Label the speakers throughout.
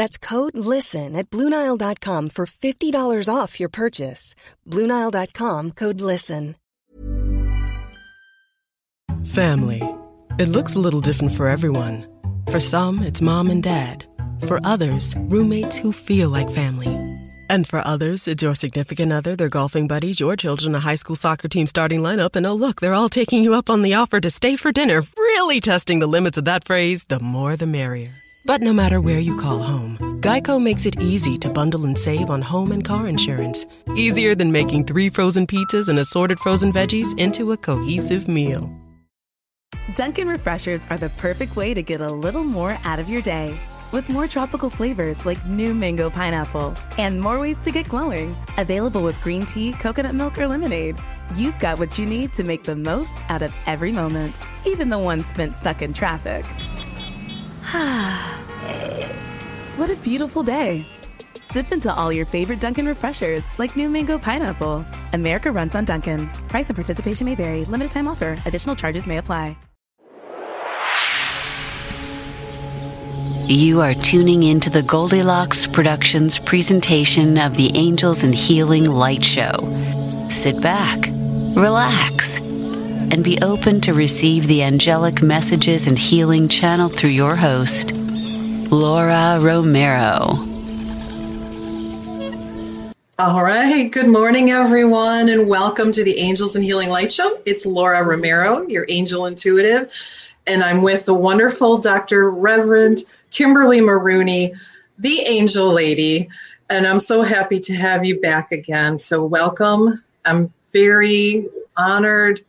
Speaker 1: That's code LISTEN at Bluenile.com for $50 off your purchase. Bluenile.com code LISTEN.
Speaker 2: Family. It looks a little different for everyone. For some, it's mom and dad. For others, roommates who feel like family. And for others, it's your significant other, their golfing buddies, your children, a high school soccer team starting lineup, and oh, look, they're all taking you up on the offer to stay for dinner, really testing the limits of that phrase the more the merrier. But no matter where you call home, Geico makes it easy to bundle and save on home and car insurance. Easier than making three frozen pizzas and assorted frozen veggies into a cohesive meal.
Speaker 3: Dunkin' Refreshers are the perfect way to get a little more out of your day. With more tropical flavors like new mango pineapple and more ways to get glowing. Available with green tea, coconut milk, or lemonade. You've got what you need to make the most out of every moment, even the ones spent stuck in traffic. what a beautiful day. Sip into all your favorite Dunkin' refreshers like new mango pineapple. America runs on Dunkin'. Price and participation may vary. Limited time offer. Additional charges may apply.
Speaker 4: You are tuning into the Goldilocks Productions presentation of the Angels and Healing Light Show. Sit back, relax, and be open to receive the angelic messages and healing channeled through your host, Laura Romero.
Speaker 5: All right. Good morning, everyone, and welcome to the Angels and Healing Light Show. It's Laura Romero, your angel intuitive, and I'm with the wonderful Dr. Reverend Kimberly Marooney, the angel lady. And I'm so happy to have you back again. So, welcome. I'm very honored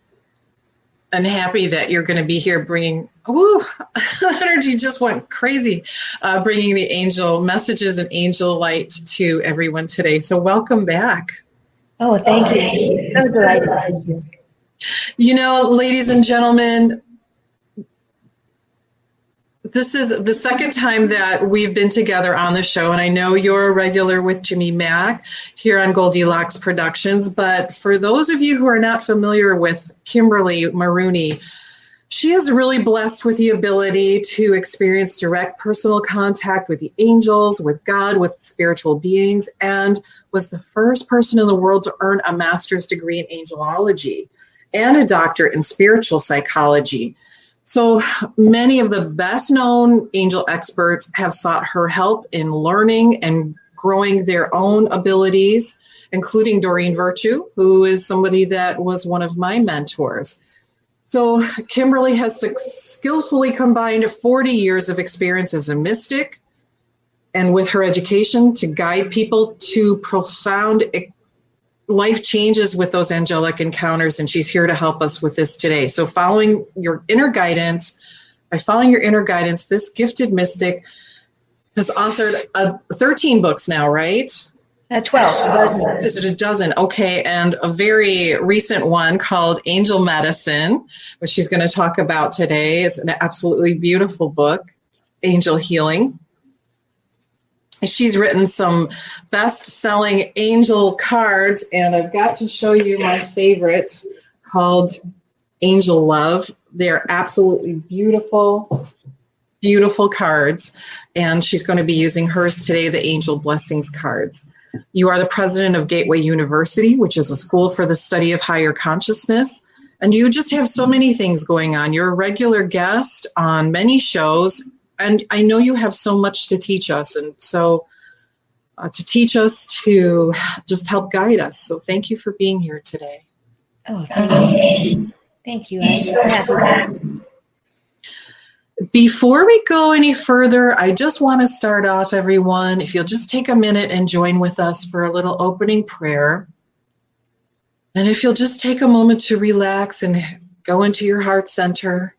Speaker 5: and happy that you're going to be here bringing, whoo, energy just went crazy, uh, bringing the angel messages and angel light to everyone today. So, welcome back.
Speaker 6: Oh, thank you. So delighted.
Speaker 5: You know, ladies and gentlemen, this is the second time that we've been together on the show, and I know you're a regular with Jimmy Mack here on Goldilocks Productions. But for those of you who are not familiar with Kimberly Marooney, she is really blessed with the ability to experience direct personal contact with the angels, with God, with spiritual beings, and was the first person in the world to earn a master's degree in angelology and a doctorate in spiritual psychology. So many of the best known angel experts have sought her help in learning and growing their own abilities, including Doreen Virtue, who is somebody that was one of my mentors. So Kimberly has skillfully combined 40 years of experience as a mystic and with her education to guide people to profound life changes with those angelic encounters, and she's here to help us with this today. So, following your inner guidance, by following your inner guidance, this gifted mystic has authored a, 13 books now, right?
Speaker 6: Uh, 12.
Speaker 5: Is it a dozen? Okay. And a very recent one called Angel Medicine, which she's going to talk about today. is an absolutely beautiful book, Angel Healing she's written some best selling angel cards and i've got to show you my favorite called Angel Love. They're absolutely beautiful, beautiful cards. And she's going to be using hers today, the Angel Blessings cards. You are the president of Gateway University, which is a school for the study of higher consciousness. And you just have so many things going on. You're a regular guest on many shows, and I know you have so much to teach us. And so, uh, to teach us to just help guide us. So, thank you for being here today.
Speaker 6: Oh, thank you. Thank you.
Speaker 5: Before we go any further, I just want to start off, everyone. If you'll just take a minute and join with us for a little opening prayer. And if you'll just take a moment to relax and go into your heart center.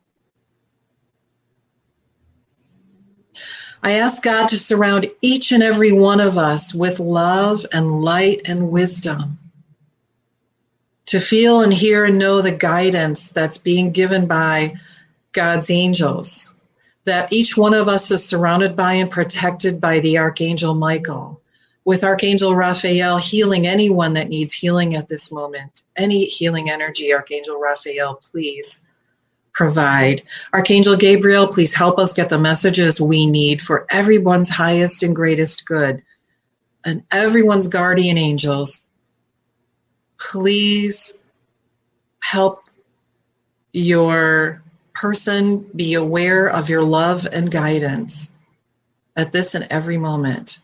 Speaker 5: I ask God to surround each and every one of us with love and light and wisdom. To feel and hear and know the guidance that's being given by God's angels, that each one of us is surrounded by and protected by the Archangel Michael, with Archangel Raphael healing anyone that needs healing at this moment. Any healing energy, Archangel Raphael, please provide. Archangel Gabriel, please help us get the messages we need for everyone's highest and greatest good. And everyone's guardian angels, please help your person be aware of your love and guidance at this and every moment.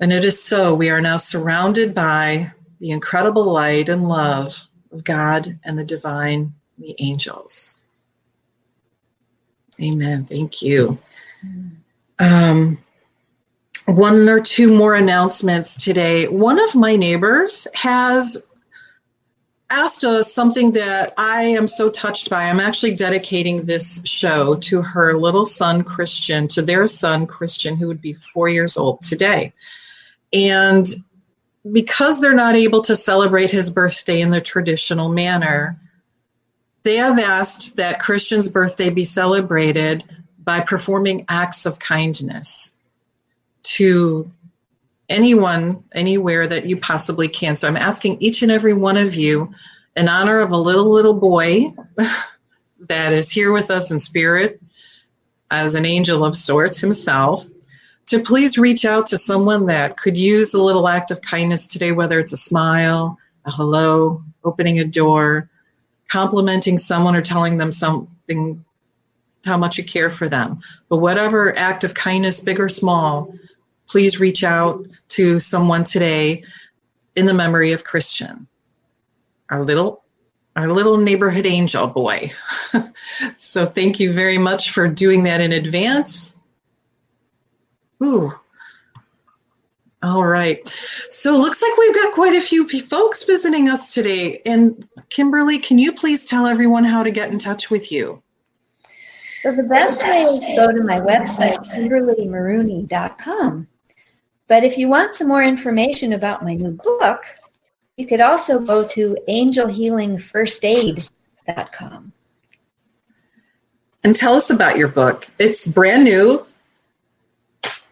Speaker 5: And it is so. We are now surrounded by the incredible light and love of God and the divine, the angels. Amen. Thank you. Um, one or two more announcements today. One of my neighbors has asked us something that I am so touched by. I'm actually dedicating this show to her little son, Christian, to their son, Christian, who would be four years old today. And because they're not able to celebrate his birthday in the traditional manner, they have asked that Christian's birthday be celebrated by performing acts of kindness to anyone, anywhere that you possibly can. So I'm asking each and every one of you, in honor of a little, little boy that is here with us in spirit as an angel of sorts himself, to please reach out to someone that could use a little act of kindness today, whether it's a smile, a hello, opening a door, complimenting someone, or telling them something, how much you care for them. But whatever act of kindness, big or small, please reach out to someone today in the memory of Christian, our little our little neighborhood angel boy. so thank you very much for doing that in advance. Ooh. All right. So it looks like we've got quite a few folks visiting us today. And Kimberly, can you please tell everyone how to get in touch with you?
Speaker 6: So the best way is to go to my website, kimberlymarooney.com. But if you want some more information about my new book, you could also go to angelhealingfirstaid.com.
Speaker 5: And tell us about your book. It's brand new.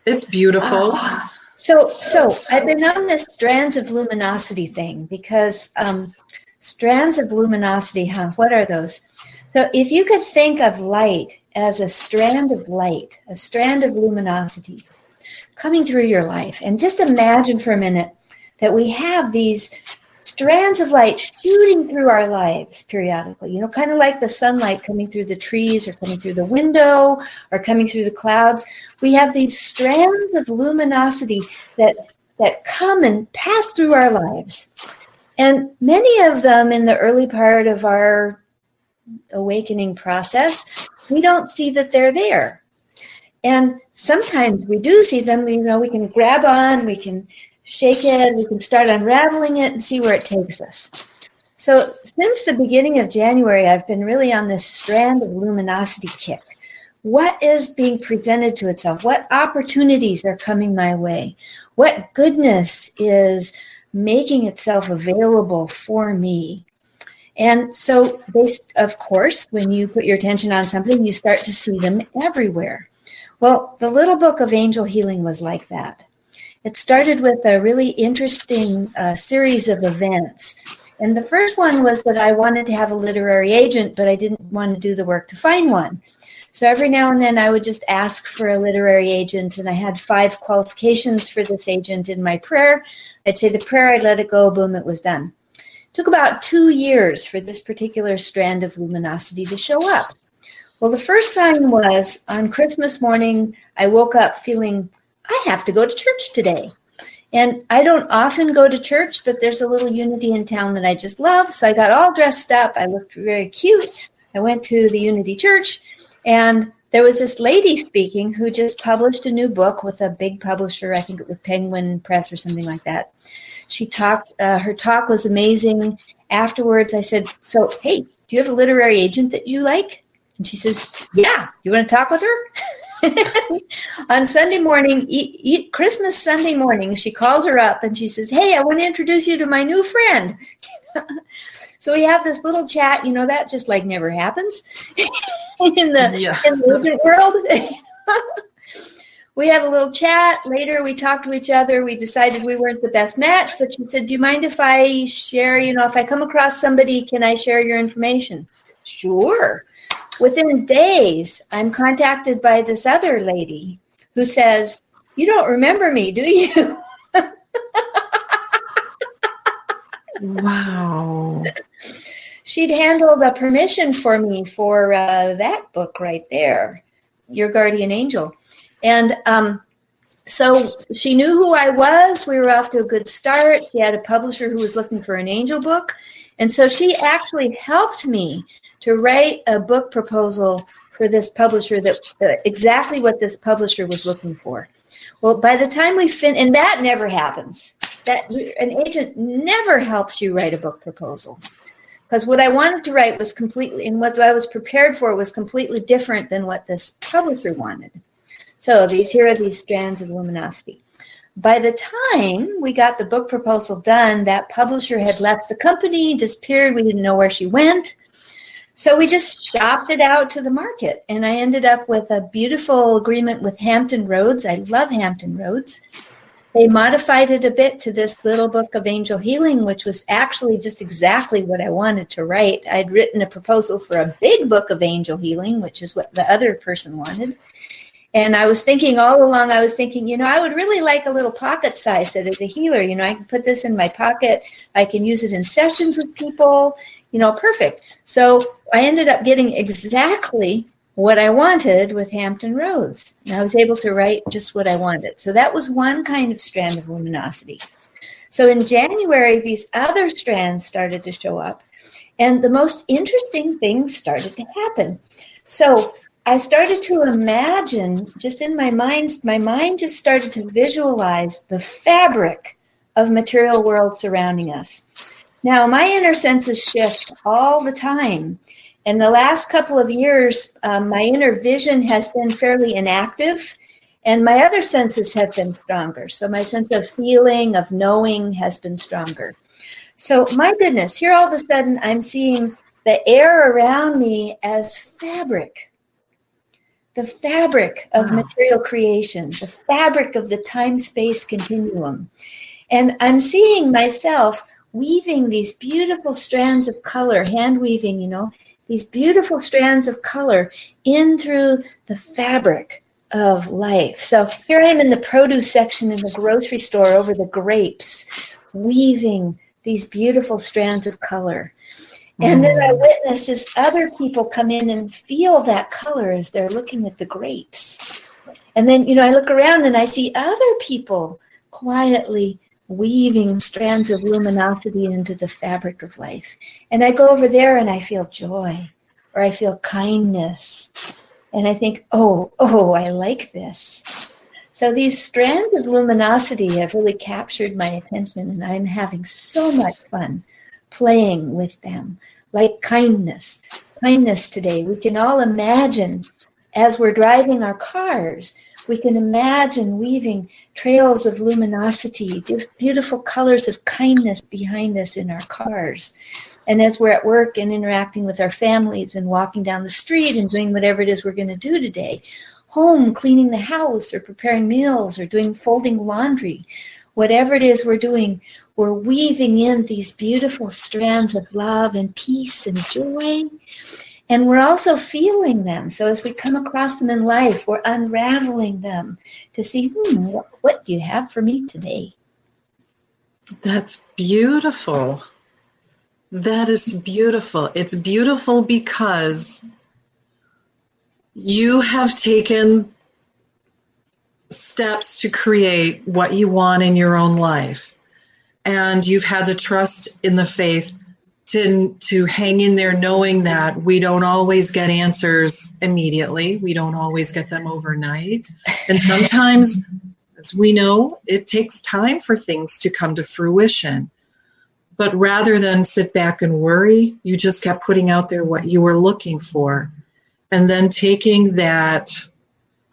Speaker 5: It's beautiful.
Speaker 6: Oh. So, so I've been on this strands of luminosity thing because um, strands of luminosity, huh? What are those? So, if you could think of light as a strand of light, a strand of luminosity, coming through your life. And just imagine for a minute that we have these strands of light shooting through our lives periodically, you know, kind of like the sunlight coming through the trees or coming through the window or coming through the clouds. We have these strands of luminosity that that come and pass through our lives. And many of them in the early part of our awakening process, we don't see that they're there. And sometimes we do see them, you know, we can grab on, we can shake it, we can start unraveling it and see where it takes us. So, since the beginning of January, I've been really on this strand of luminosity kick. What is being presented to itself? What opportunities are coming my way? What goodness is making itself available for me? And so, based, of course, when you put your attention on something, you start to see them everywhere. Well, the little book of angel healing was like that. It started with a really interesting uh, series of events. And the first one was that I wanted to have a literary agent, but I didn't want to do the work to find one. So every now and then I would just ask for a literary agent, and I had five qualifications for this agent in my prayer. I'd say the prayer, I'd let it go, boom, it was done. It took about two years for this particular strand of luminosity to show up. Well, the first sign was on Christmas morning, I woke up feeling I have to go to church today. And I don't often go to church, but there's a little unity in town that I just love. So I got all dressed up. I looked very cute. I went to the Unity Church and there was this lady speaking who just published a new book with a big publisher. I think it was Penguin Press or something like that. She talked, uh, her talk was amazing. Afterwards, I said, So, hey, do you have a literary agent that you like? And she says, Yeah, you want to talk with her? On Sunday morning, eat, eat, Christmas Sunday morning, she calls her up and she says, Hey, I want to introduce you to my new friend. So we have this little chat, you know, that just like never happens in the yeah. in the world. we have a little chat. Later, we talked to each other. We decided we weren't the best match, but she said, Do you mind if I share, you know, if I come across somebody, can I share your information? Sure. Within days, I'm contacted by this other lady who says, You don't remember me, do you?
Speaker 5: wow.
Speaker 6: She'd handled a permission for me for uh, that book right there, Your Guardian Angel. And um, so she knew who I was. We were off to a good start. She had a publisher who was looking for an angel book. And so she actually helped me to write a book proposal for this publisher that uh, exactly what this publisher was looking for. Well, by the time we fin, and that never happens. That an agent never helps you write a book proposal because what I wanted to write was completely, and what I was prepared for was completely different than what this publisher wanted. So these here are these strands of luminosity. By the time we got the book proposal done, that publisher had left the company, disappeared. We didn't know where she went. So we just shopped it out to the market. And I ended up with a beautiful agreement with Hampton Roads. I love Hampton Roads. They modified it a bit to this little book of angel healing, which was actually just exactly what I wanted to write. I'd written a proposal for a big book of angel healing, which is what the other person wanted. And I was thinking all along, I was thinking, you know, I would really like a little pocket size that is a healer. You know, I can put this in my pocket. I can use it in sessions with people you know, perfect. So I ended up getting exactly what I wanted with Hampton Roads. And I was able to write just what I wanted. So that was one kind of strand of luminosity. So in January, these other strands started to show up, and the most interesting things started to happen. So I started to imagine, just in my mind, my mind just started to visualize the fabric of material world surrounding us. Now, my inner senses shift all the time. In the last couple of years, um, my inner vision has been fairly inactive, and my other senses have been stronger. So, my sense of feeling, of knowing has been stronger. So, my goodness, here all of a sudden I'm seeing the air around me as fabric the fabric of wow. material creation, the fabric of the time space continuum. And I'm seeing myself weaving these beautiful strands of color, hand weaving, you know, these beautiful strands of color in through the fabric of life. So here I am in the produce section in the grocery store over the grapes, weaving these beautiful strands of color. And then I mm. witness as other people come in and feel that color as they're looking at the grapes. And then, you know, I look around and I see other people quietly weaving strands of luminosity into the fabric of life. And I go over there and I feel joy or I feel kindness. And I think, oh, oh, I like this. So these strands of luminosity have really captured my attention, and I'm having so much fun playing with them. Like kindness, kindness today. We can all imagine as we're driving our cars, we can imagine weaving trails of luminosity, beautiful colors of kindness behind us in our cars. And as we're at work and interacting with our families and walking down the street and doing whatever it is we're going to do today, home cleaning the house or preparing meals or doing folding laundry, whatever it is we're doing, we're weaving in these beautiful strands of love and peace and joy. And we're also feeling them. So as we come across them in life, we're unraveling them to see, hmm, what, do you have for me today?
Speaker 5: That's beautiful. That is beautiful. It's beautiful because you have taken steps to create what you want in your own life. And you've had the trust in the faith to, to hang in there knowing that we don't always get answers immediately. We don't always get them overnight. And sometimes, as we know, it takes time for things to come to fruition. But rather than sit back and worry, you just kept putting out there what you were looking for. And then taking that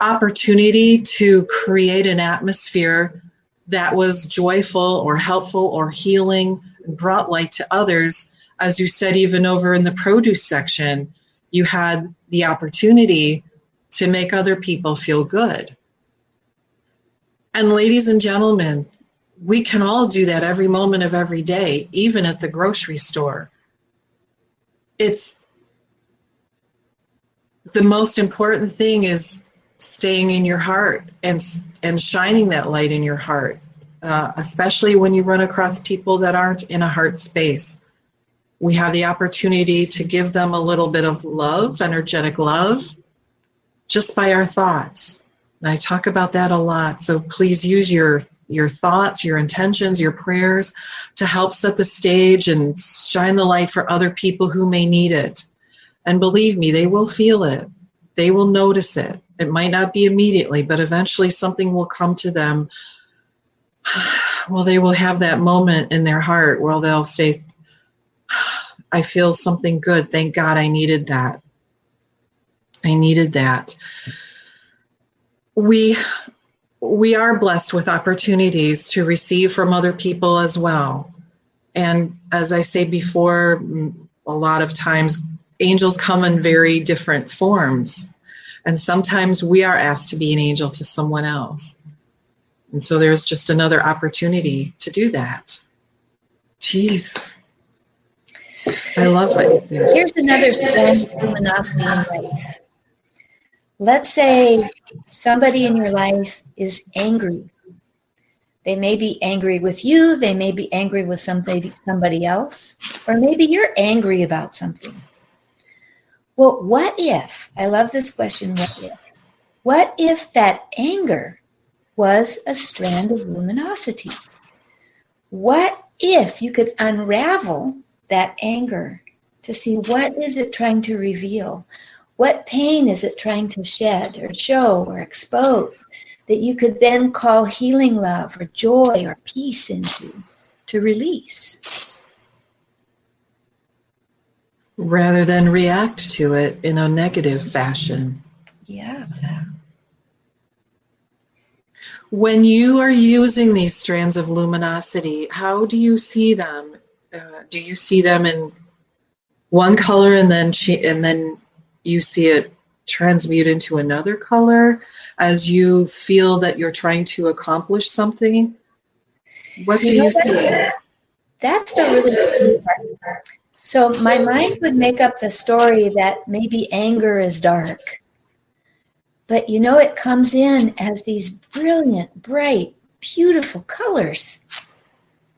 Speaker 5: opportunity to create an atmosphere that was joyful or helpful or healing and brought light to others. As you said, even over in the produce section, you had the opportunity to make other people feel good. And, ladies and gentlemen, we can all do that every moment of every day, even at the grocery store. It's the most important thing is staying in your heart and and shining that light in your heart, uh, especially when you run across people that aren't in a heart space. We have the opportunity to give them a little bit of love, energetic love, just by our thoughts. And I talk about that a lot. So please use your your thoughts, your intentions, your prayers to help set the stage and shine the light for other people who may need it. And believe me, they will feel it. They will notice it. It might not be immediately, but eventually something will come to them. Well, they will have that moment in their heart where they'll say, I feel something good. Thank God I needed that. I needed that. We we are blessed with opportunities to receive from other people as well. And as I say before, a lot of times angels come in very different forms. And sometimes we are asked to be an angel to someone else. And so there's just another opportunity to do that. Jeez. I love it.
Speaker 6: Here's another. Let's say somebody in your life is angry. They may be angry with you, they may be angry with somebody, somebody else, or maybe you're angry about something. Well, what if? I love this question what if? What if that anger was a strand of luminosity? What if you could unravel that anger to see what is it trying to reveal? What pain is it trying to shed or show or expose that you could then call healing love or joy or peace into to release?
Speaker 5: Rather than react to it in a negative fashion.
Speaker 6: Yeah.
Speaker 5: When you are using these strands of luminosity, how do you see them? Uh, do you see them in one color and then she, and then you see it transmute into another color as you feel that you're trying to accomplish something? What do you, you see?
Speaker 6: That's the really. So my mind would make up the story that maybe anger is dark. But you know, it comes in as these brilliant, bright, beautiful colors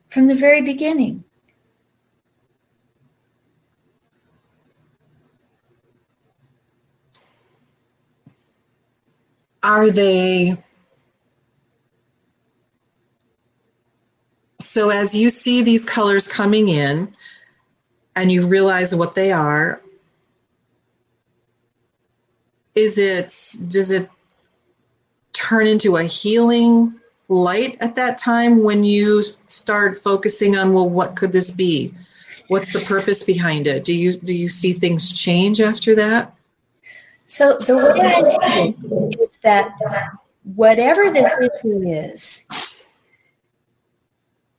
Speaker 6: from the very beginning.
Speaker 5: are they so as you see these colors coming in and you realize what they are is it does it turn into a healing light at that time when you start focusing on well what could this be? What's the purpose behind it? Do you do you see things change after that?
Speaker 6: So the way I see it is that whatever this issue is,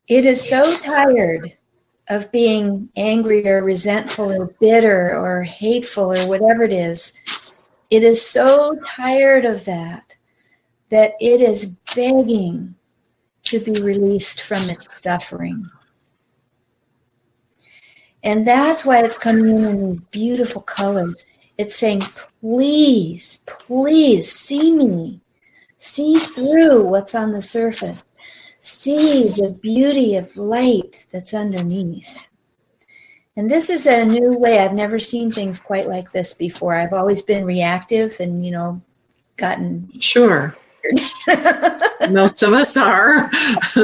Speaker 6: it is so tired of being angry or resentful or bitter or hateful or whatever it is It is so tired of that that it is begging to be released from its suffering. And that's why it's coming in in these beautiful colors. It's saying, please, please see me. See through what's on the surface. See the beauty of light that's underneath. And this is a new way. I've never seen things quite like this before. I've always been reactive and, you know, gotten.
Speaker 5: Sure. Most of us are.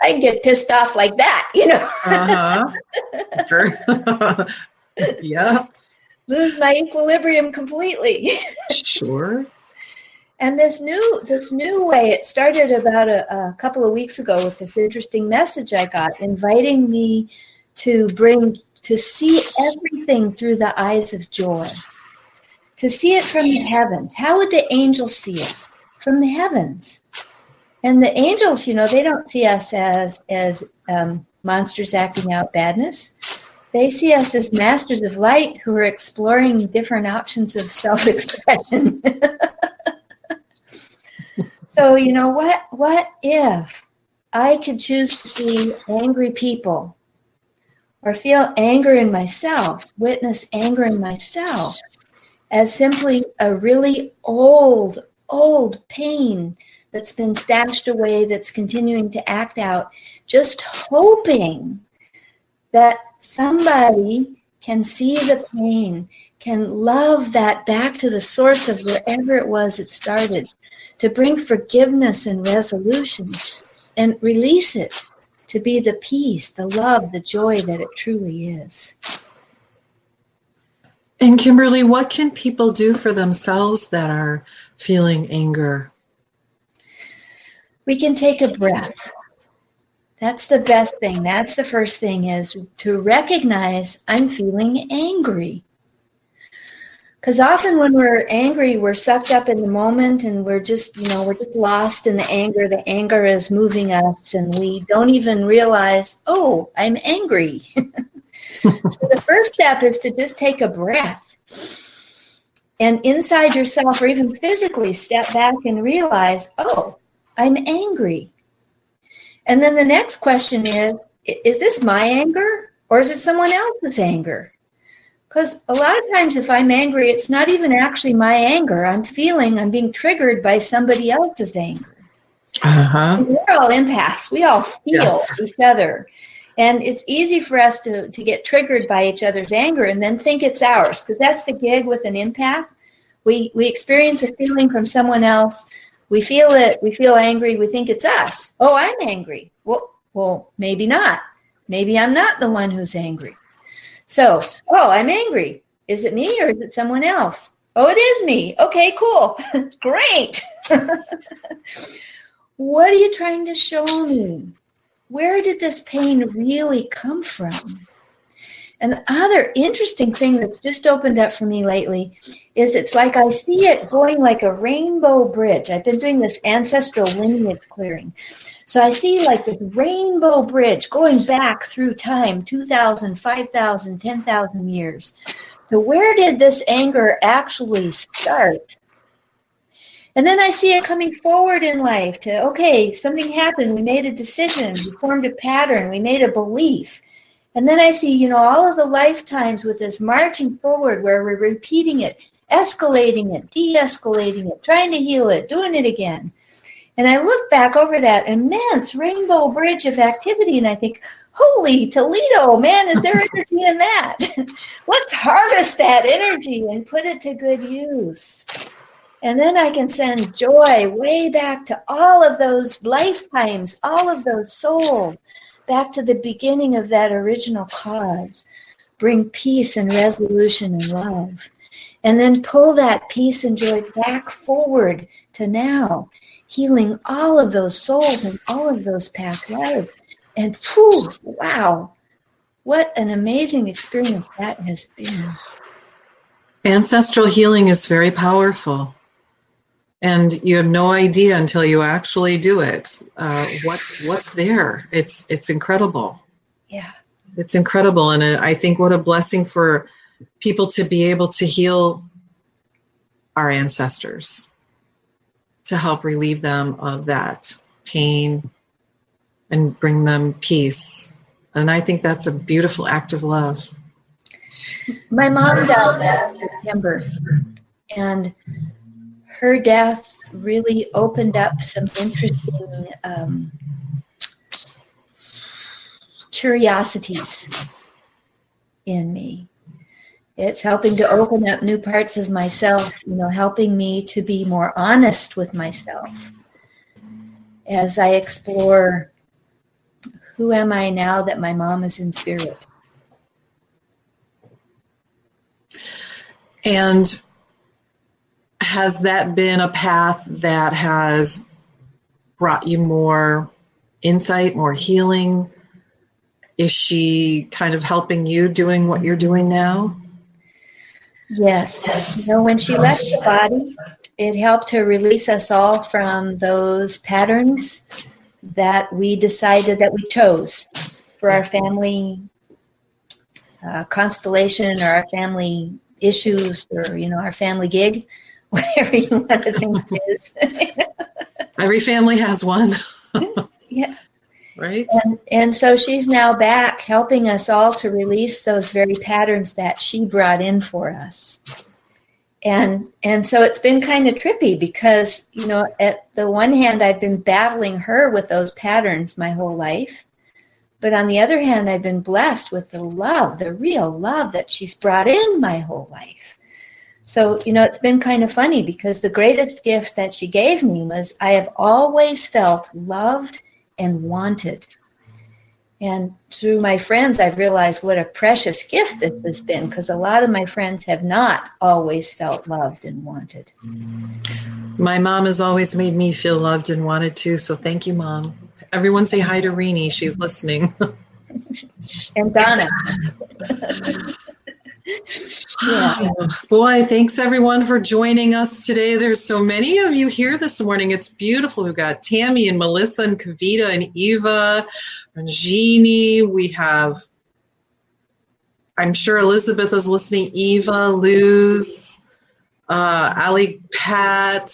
Speaker 6: I get pissed off like that, you know.
Speaker 5: uh-huh. yeah.
Speaker 6: Lose my equilibrium completely.
Speaker 5: sure.
Speaker 6: And this new this new way, it started about a, a couple of weeks ago with this interesting message I got inviting me to bring to see everything through the eyes of joy. To see it from the heavens. How would the angels see it? From the heavens. And the angels you know they don't see us as as um, monsters acting out badness. They see us as masters of light who are exploring different options of self-expression so you know what what if i could choose to see angry people or feel anger in myself, witness anger in myself as simply a really old, old pain that's been stashed away, that's continuing to act out, just hoping that somebody can see the pain, can love that back to the source of wherever it was it started, to bring forgiveness and resolution and release it to be the peace, the love, the joy that it truly is.
Speaker 5: And Kimberly, what can people do for themselves that are feeling anger?
Speaker 6: We can take a breath. That's the best thing. That's the first thing is to recognize I'm feeling angry. Because often when we're angry, we're sucked up in the moment and we're just, you know, we're just lost in the anger. The anger is moving us and we don't even realize, oh, I'm angry. so the first step is to just take a breath and inside yourself or even physically step back and realize, oh, I'm angry. And then the next question is, is this my anger or is it someone else's anger? Because a lot of times, if I'm angry, it's not even actually my anger. I'm feeling I'm being triggered by somebody else's anger.
Speaker 5: Uh-huh.
Speaker 6: We're all empaths. We all feel yes. each other. And it's easy for us to, to get triggered by each other's anger and then think it's ours, because that's the gig with an empath. We, we experience a feeling from someone else. We feel it. We feel angry. We think it's us. Oh, I'm angry. Well, well, maybe not. Maybe I'm not the one who's angry. So, oh, I'm angry. Is it me or is it someone else? Oh, it is me. Okay, cool. Great. what are you trying to show me? Where did this pain really come from? And the other interesting thing that's just opened up for me lately is it's like I see it going like a rainbow bridge. I've been doing this ancestral lineage clearing. So I see like this rainbow bridge going back through time 2,000, 5,000, 10,000 years. So, where did this anger actually start? And then I see it coming forward in life to, okay, something happened. We made a decision. We formed a pattern. We made a belief. And then I see, you know, all of the lifetimes with this marching forward where we're repeating it, escalating it, de escalating it, trying to heal it, doing it again. And I look back over that immense rainbow bridge of activity and I think, holy Toledo, man, is there energy in that? Let's harvest that energy and put it to good use. And then I can send joy way back to all of those lifetimes, all of those souls back to the beginning of that original cause, bring peace and resolution and love, and then pull that peace and joy back forward to now, healing all of those souls and all of those past lives. And whew, wow, what an amazing experience that has been.
Speaker 5: Ancestral healing is very powerful and you have no idea until you actually do it. Uh, what's what's there? It's it's incredible.
Speaker 6: Yeah.
Speaker 5: It's incredible. And i think what a blessing for people to be able to heal our ancestors to help relieve them of that pain and bring them peace. And I think that's a beautiful act of love.
Speaker 6: My mom died last September, and her death really opened up some interesting um, curiosities in me. It's helping to open up new parts of myself, you know, helping me to be more honest with myself as I explore who am I now that my mom is in spirit.
Speaker 5: And has that been a path that has brought you more insight, more healing? Is she kind of helping you doing what you're doing now?
Speaker 6: Yes. You know, when she left the body, it helped to release us all from those patterns that we decided that we chose for our family uh, constellation or our family issues or, you know, our family gig, whatever you want to think it is.
Speaker 5: Every family has one.
Speaker 6: yeah.
Speaker 5: Right.
Speaker 6: And, and so she's now back helping us all to release those very patterns that she brought in for us. And and so it's been kind of trippy because, you know, at the one hand I've been battling her with those patterns my whole life. But on the other hand, I've been blessed with the love, the real love that she's brought in my whole life. So, you know, it's been kind of funny because the greatest gift that she gave me was I have always felt loved and wanted. And through my friends, I've realized what a precious gift this has been because a lot of my friends have not always felt loved and wanted.
Speaker 5: My mom has always made me feel loved and wanted too. So thank you, mom. Everyone say hi to Rini. She's listening.
Speaker 6: and Donna.
Speaker 5: yeah. Boy, thanks everyone for joining us today. There's so many of you here this morning. It's beautiful. We've got Tammy and Melissa and Kavita and Eva and Jeannie. We have, I'm sure Elizabeth is listening, Eva, Luz, uh, Ali Pat.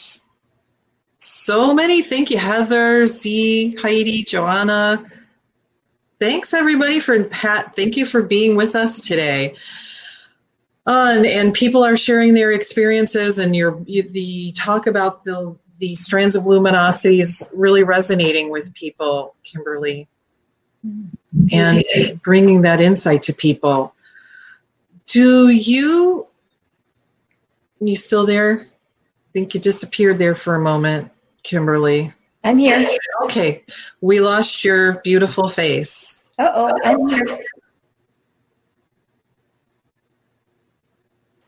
Speaker 5: So many. Thank you, Heather, Z, Heidi, Joanna. Thanks everybody for Pat. Thank you for being with us today. Uh, and, and people are sharing their experiences, and your you, the talk about the the strands of luminosity is really resonating with people, Kimberly, and bringing that insight to people. Do you? You still there? I think you disappeared there for a moment, Kimberly.
Speaker 6: I'm here.
Speaker 5: Okay, we lost your beautiful face.
Speaker 6: Uh oh, I'm here.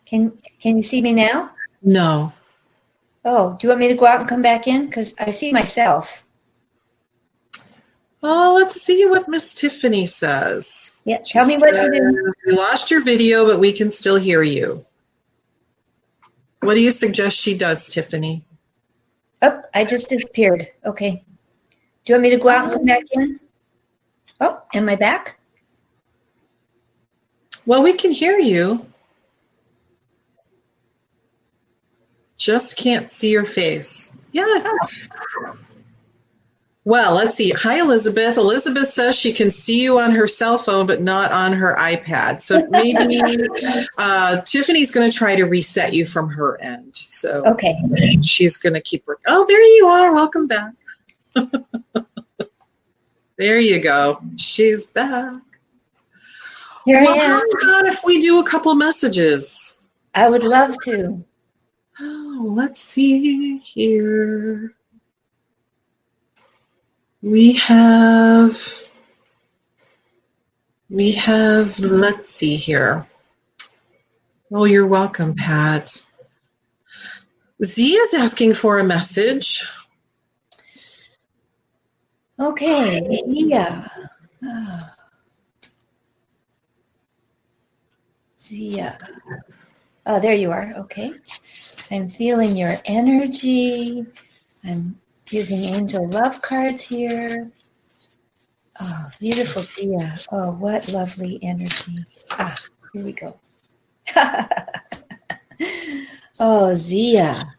Speaker 6: Can Can you see me now?
Speaker 5: No.
Speaker 6: Oh, do you want me to go out and come back in? Because I see myself.
Speaker 5: Oh, let's see what Miss Tiffany says.
Speaker 6: Yeah, tell me what you do.
Speaker 5: We lost your video, but we can still hear you. What do you suggest she does, Tiffany?
Speaker 6: Oh, I just disappeared. Okay. Do you want me to go out and come back in? Oh, am I back?
Speaker 5: Well, we can hear you. Just can't see your face. Yeah. Well, let's see. Hi, Elizabeth. Elizabeth says she can see you on her cell phone, but not on her iPad. So maybe uh, Tiffany's going to try to reset you from her end. So
Speaker 6: okay,
Speaker 5: she's going to keep working. Oh, there you are. Welcome back. there you go. She's back.
Speaker 6: Here
Speaker 5: well. How about if we do a couple messages?
Speaker 6: I would love to.
Speaker 5: Oh, let's see here. We have, we have, let's see here. Oh, you're welcome, Pat. Z is asking for a message.
Speaker 6: Okay, yeah. Ah. Zia. Oh, there you are. Okay. I'm feeling your energy. I'm using angel love cards here. Oh, beautiful Zia. Oh, what lovely energy. Ah, here we go. Oh, Zia.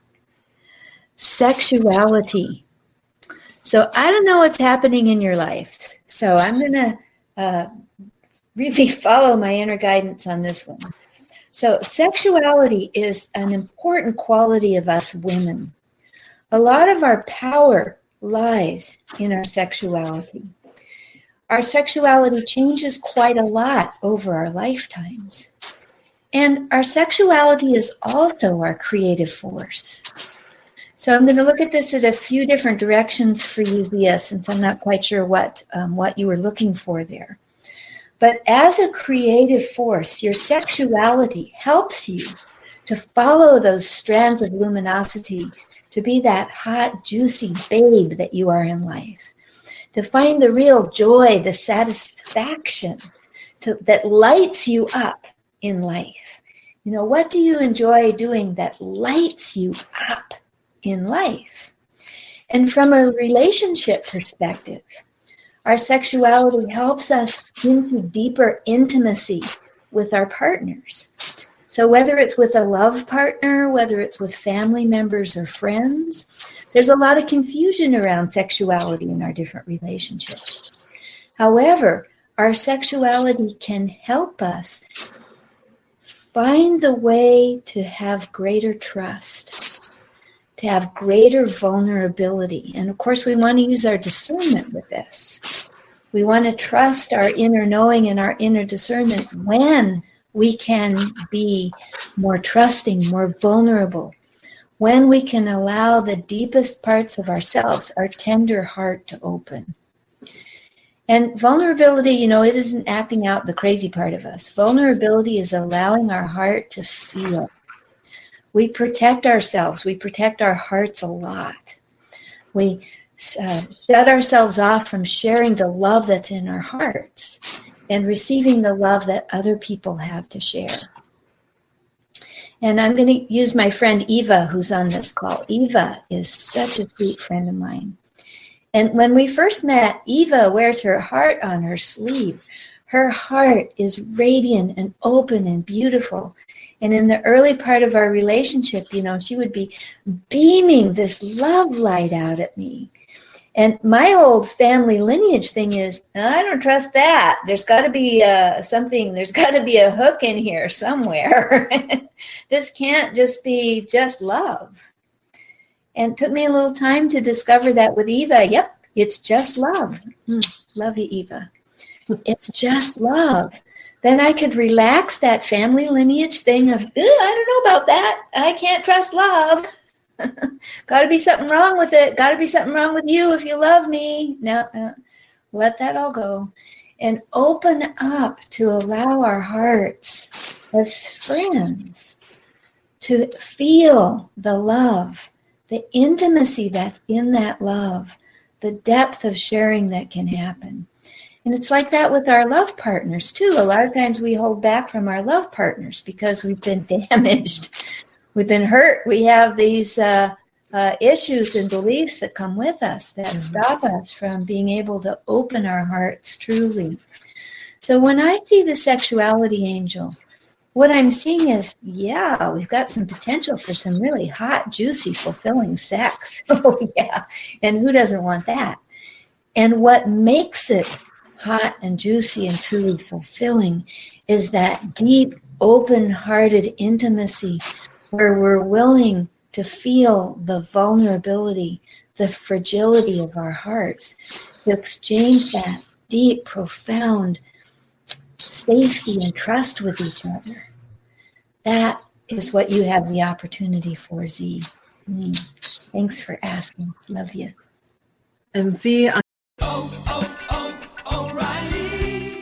Speaker 6: Sexuality. So I don't know what's happening in your life. So I'm going to uh, really follow my inner guidance on this one. So, sexuality is an important quality of us women. A lot of our power lies in our sexuality. Our sexuality changes quite a lot over our lifetimes. And our sexuality is also our creative force. So I'm going to look at this at a few different directions for you, since I'm not quite sure what um, what you were looking for there. But as a creative force, your sexuality helps you to follow those strands of luminosity, to be that hot, juicy babe that you are in life, to find the real joy, the satisfaction to, that lights you up in life. You know, what do you enjoy doing that lights you up in life? And from a relationship perspective, our sexuality helps us into deeper intimacy with our partners. So, whether it's with a love partner, whether it's with family members or friends, there's a lot of confusion around sexuality in our different relationships. However, our sexuality can help us find the way to have greater trust to have greater vulnerability. And of course, we want to use our discernment with this. We want to trust our inner knowing and our inner discernment when we can be more trusting, more vulnerable, when we can allow the deepest parts of ourselves, our tender heart, to open. And vulnerability, you know, it isn't acting out the crazy part of us. Vulnerability is allowing our heart to feel we protect ourselves, we protect our hearts a lot. We uh, shut ourselves off from sharing the love that's in our hearts and receiving the love that other people have to share. And I'm going to use my friend Eva, who's on this call. Eva is such a sweet friend of mine. And when we first met, Eva wears her heart on her sleeve. Her heart is radiant and open and beautiful. And in the early part of our relationship, you know, she would be beaming this love light out at me. And my old family lineage thing is, I don't trust that. There's got to be uh, something, there's got to be a hook in here somewhere. this can't just be just love. And it took me a little time to discover that with Eva. Yep, it's just love. Mm, love you, Eva. It's just love then I could relax that family lineage thing of, I don't know about that. I can't trust love. Got to be something wrong with it. Got to be something wrong with you if you love me. No, no, let that all go and open up to allow our hearts as friends to feel the love, the intimacy that's in that love, the depth of sharing that can happen. And it's like that with our love partners too. A lot of times we hold back from our love partners because we've been damaged, we've been hurt. We have these uh, uh, issues and beliefs that come with us that mm-hmm. stop us from being able to open our hearts truly. So when I see the sexuality angel, what I'm seeing is, yeah, we've got some potential for some really hot, juicy, fulfilling sex. oh, yeah. And who doesn't want that? And what makes it hot and juicy and truly fulfilling is that deep, open hearted intimacy where we're willing to feel the vulnerability, the fragility of our hearts, to exchange that deep, profound safety and trust with each other. That is what you have the opportunity for, Z. Mm. Thanks for asking. Love you.
Speaker 5: And Z,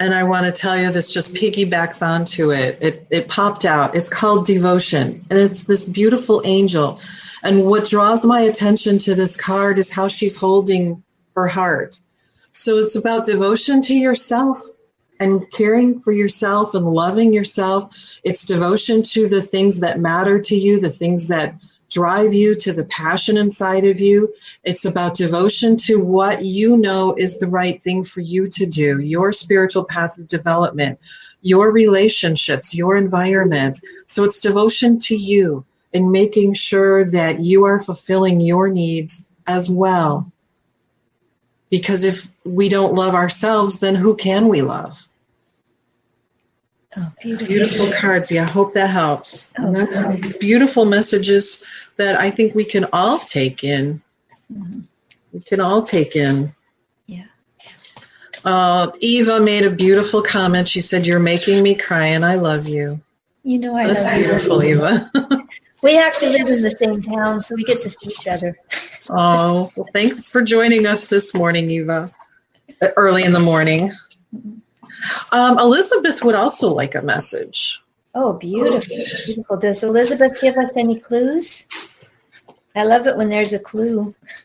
Speaker 5: and I want to tell you this just piggybacks onto it. It it popped out. It's called devotion, and it's this beautiful angel. And what draws my attention to this card is how she's holding her heart. So it's about devotion to yourself and caring for yourself and loving yourself. It's devotion to the things that matter to you, the things that drive you to the passion inside of you. It's about devotion to what you know is the right thing for you to do, your spiritual path of development, your relationships, your environment. So it's devotion to you and making sure that you are fulfilling your needs as well. Because if we don't love ourselves, then who can we love? Oh, beautiful. beautiful. cards. Yeah, I hope that helps. Oh, and that's beautiful messages that I think we can all take in. Mm-hmm. We can all take in.
Speaker 6: Yeah.
Speaker 5: Uh, Eva made a beautiful comment. She said, "You're making me cry, and I love you."
Speaker 6: You know, I
Speaker 5: that's
Speaker 6: love
Speaker 5: beautiful,
Speaker 6: you.
Speaker 5: Eva.
Speaker 6: we actually live in the same town, so we get to see each other.
Speaker 5: oh, well, thanks for joining us this morning, Eva. Uh, early in the morning. Um, Elizabeth would also like a message.
Speaker 6: Oh, beautiful. Beautiful. Does Elizabeth give us any clues? I love it when there's a clue.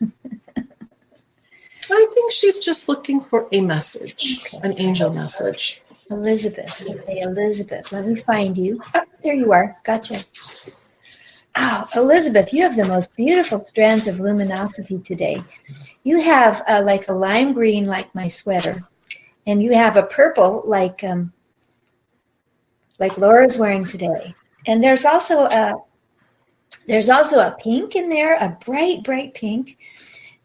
Speaker 5: I think she's just looking for a message, okay. an angel message.
Speaker 6: Elizabeth. Elizabeth. Let me find you. Oh, there you are. Gotcha. Oh, Elizabeth, you have the most beautiful strands of luminosity today. You have uh, like a lime green, like my sweater, and you have a purple, like um, like Laura's wearing today. And there's also a there's also a pink in there, a bright, bright pink.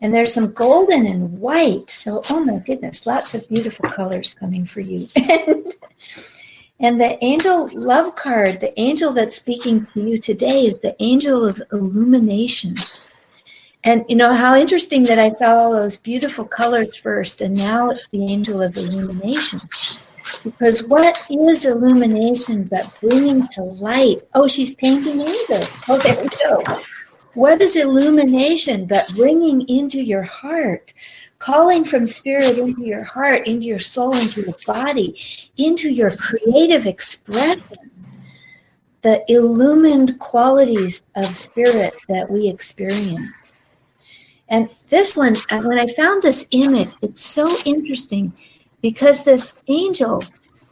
Speaker 6: And there's some golden and white. So, oh my goodness, lots of beautiful colors coming for you. and the angel love card, the angel that's speaking to you today is the angel of illumination. And you know how interesting that I saw all those beautiful colors first, and now it's the angel of illumination. Because what is illumination but bringing to light? Oh, she's painting angels. Oh, there we go. What is illumination but bringing into your heart? Calling from spirit into your heart, into your soul, into your body, into your creative expression. The illumined qualities of spirit that we experience. And this one, uh, when I found this image, it's so interesting because this angel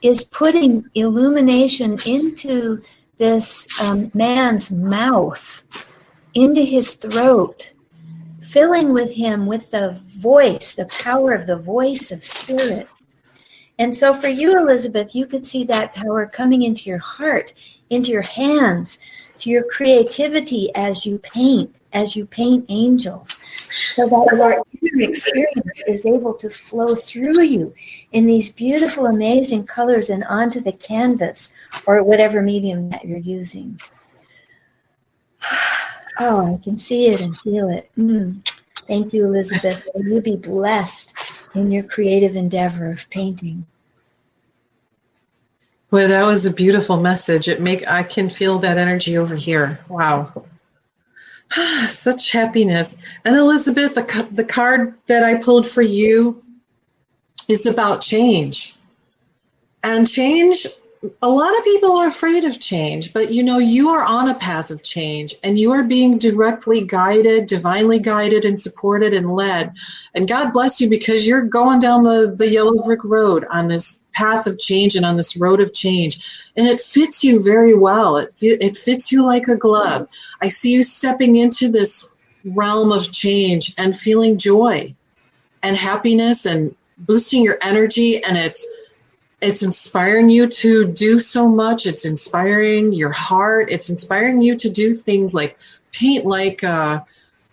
Speaker 6: is putting illumination into this um, man's mouth, into his throat, filling with him with the voice, the power of the voice of spirit. And so for you, Elizabeth, you could see that power coming into your heart, into your hands, to your creativity as you paint, as you paint angels, so that your inner experience is able to flow through you in these beautiful, amazing colors and onto the canvas or whatever medium that you're using. Oh, I can see it and feel it. Mm. Thank you, Elizabeth. May you be blessed in your creative endeavor of painting.
Speaker 5: Well, that was a beautiful message. It make I can feel that energy over here. Wow. Such happiness. And Elizabeth, the, the card that I pulled for you is about change. And change, a lot of people are afraid of change, but you know, you are on a path of change and you are being directly guided, divinely guided, and supported and led. And God bless you because you're going down the, the yellow brick road on this path of change and on this road of change. And it fits you very well. It, it fits you like a glove. I see you stepping into this realm of change and feeling joy and happiness and boosting your energy and it's it's inspiring you to do so much it's inspiring your heart it's inspiring you to do things like paint like a,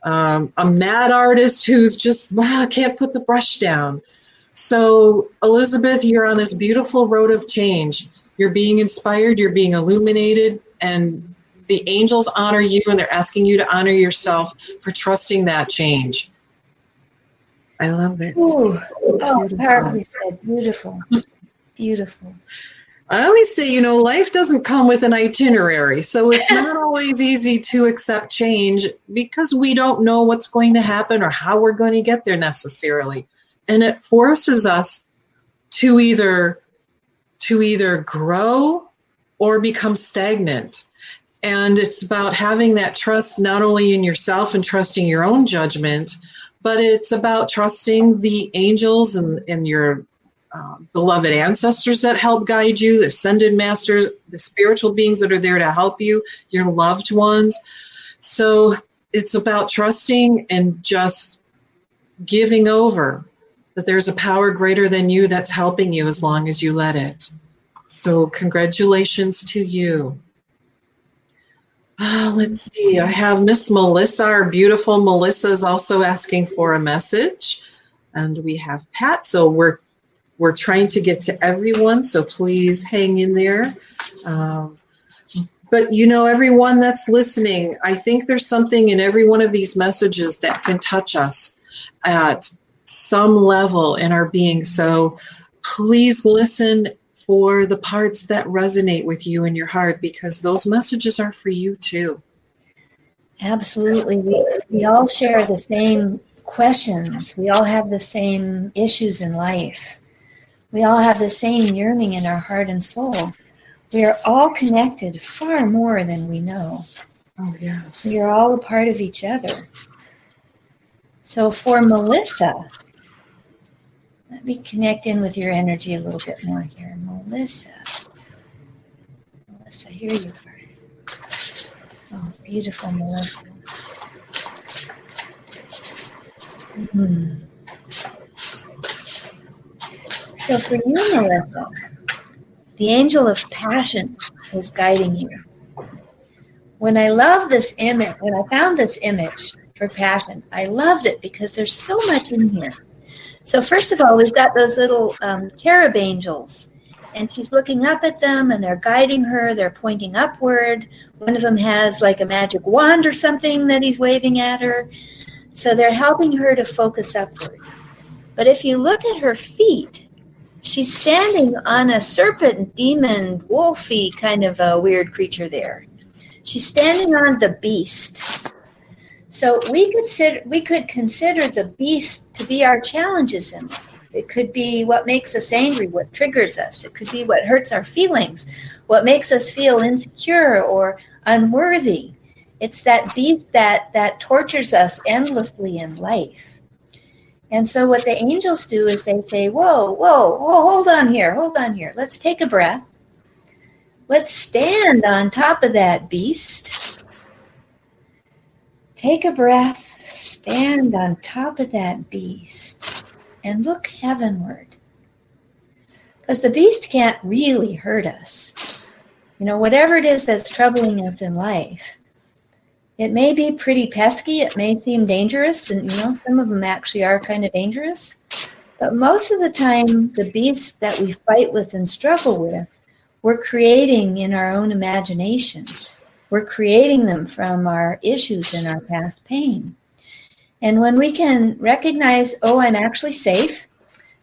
Speaker 5: um, a mad artist who's just wow can't put the brush down so elizabeth you're on this beautiful road of change you're being inspired you're being illuminated and the angels honor you and they're asking you to honor yourself for trusting that change I love it.
Speaker 6: Ooh. Oh, powerfully said. Beautiful. Beautiful.
Speaker 5: I always say, you know, life doesn't come with an itinerary. So it's not always easy to accept change because we don't know what's going to happen or how we're going to get there necessarily. And it forces us to either to either grow or become stagnant. And it's about having that trust not only in yourself and trusting your own judgment, but it's about trusting the angels and, and your uh, beloved ancestors that help guide you, ascended masters, the spiritual beings that are there to help you, your loved ones. So it's about trusting and just giving over that there's a power greater than you that's helping you as long as you let it. So, congratulations to you. Uh, let's see. I have Miss Melissa, our beautiful Melissa, is also asking for a message, and we have Pat. So we're we're trying to get to everyone. So please hang in there. Um, but you know, everyone that's listening, I think there's something in every one of these messages that can touch us at some level in our being. So please listen for the parts that resonate with you in your heart because those messages are for you too.
Speaker 6: Absolutely. We, we all share the same questions, we all have the same issues in life, we all have the same yearning in our heart and soul. We are all connected far more than we know.
Speaker 5: Oh, yes.
Speaker 6: We are all a part of each other. So for Melissa, let me connect in with your energy a little bit more here. Melissa. Melissa, here you are. Oh, beautiful Melissa. Mm-hmm. So for you, Melissa, the angel of passion is guiding you. When I love this image, when I found this image for passion, I loved it because there's so much in here. So first of all, we've got those little um, cherub angels, and she's looking up at them, and they're guiding her. They're pointing upward. One of them has like a magic wand or something that he's waving at her. So they're helping her to focus upward. But if you look at her feet, she's standing on a serpent, demon, wolfy kind of a weird creature there. She's standing on the beast. So we consider we could consider the beast to be our challenges in life. It could be what makes us angry, what triggers us. It could be what hurts our feelings, what makes us feel insecure or unworthy. It's that beast that that tortures us endlessly in life. And so what the angels do is they say, "Whoa, whoa, whoa, hold on here, hold on here. Let's take a breath. Let's stand on top of that beast." Take a breath, stand on top of that beast, and look heavenward. Because the beast can't really hurt us. You know, whatever it is that's troubling us in life, it may be pretty pesky, it may seem dangerous, and you know, some of them actually are kind of dangerous. But most of the time, the beasts that we fight with and struggle with, we're creating in our own imagination. We're creating them from our issues and our past pain. And when we can recognize, oh, I'm actually safe,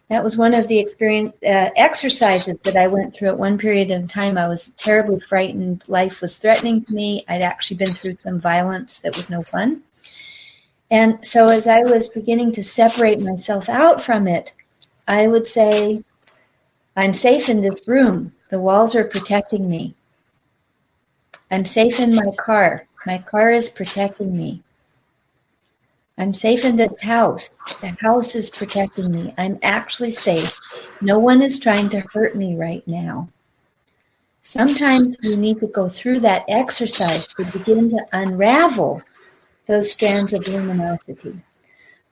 Speaker 6: that was one of the experience uh, exercises that I went through at one period of time. I was terribly frightened. Life was threatening to me. I'd actually been through some violence that was no fun. And so, as I was beginning to separate myself out from it, I would say, I'm safe in this room. The walls are protecting me. I'm safe in my car. My car is protecting me. I'm safe in this house. The house is protecting me. I'm actually safe. No one is trying to hurt me right now. Sometimes we need to go through that exercise to begin to unravel those strands of luminosity.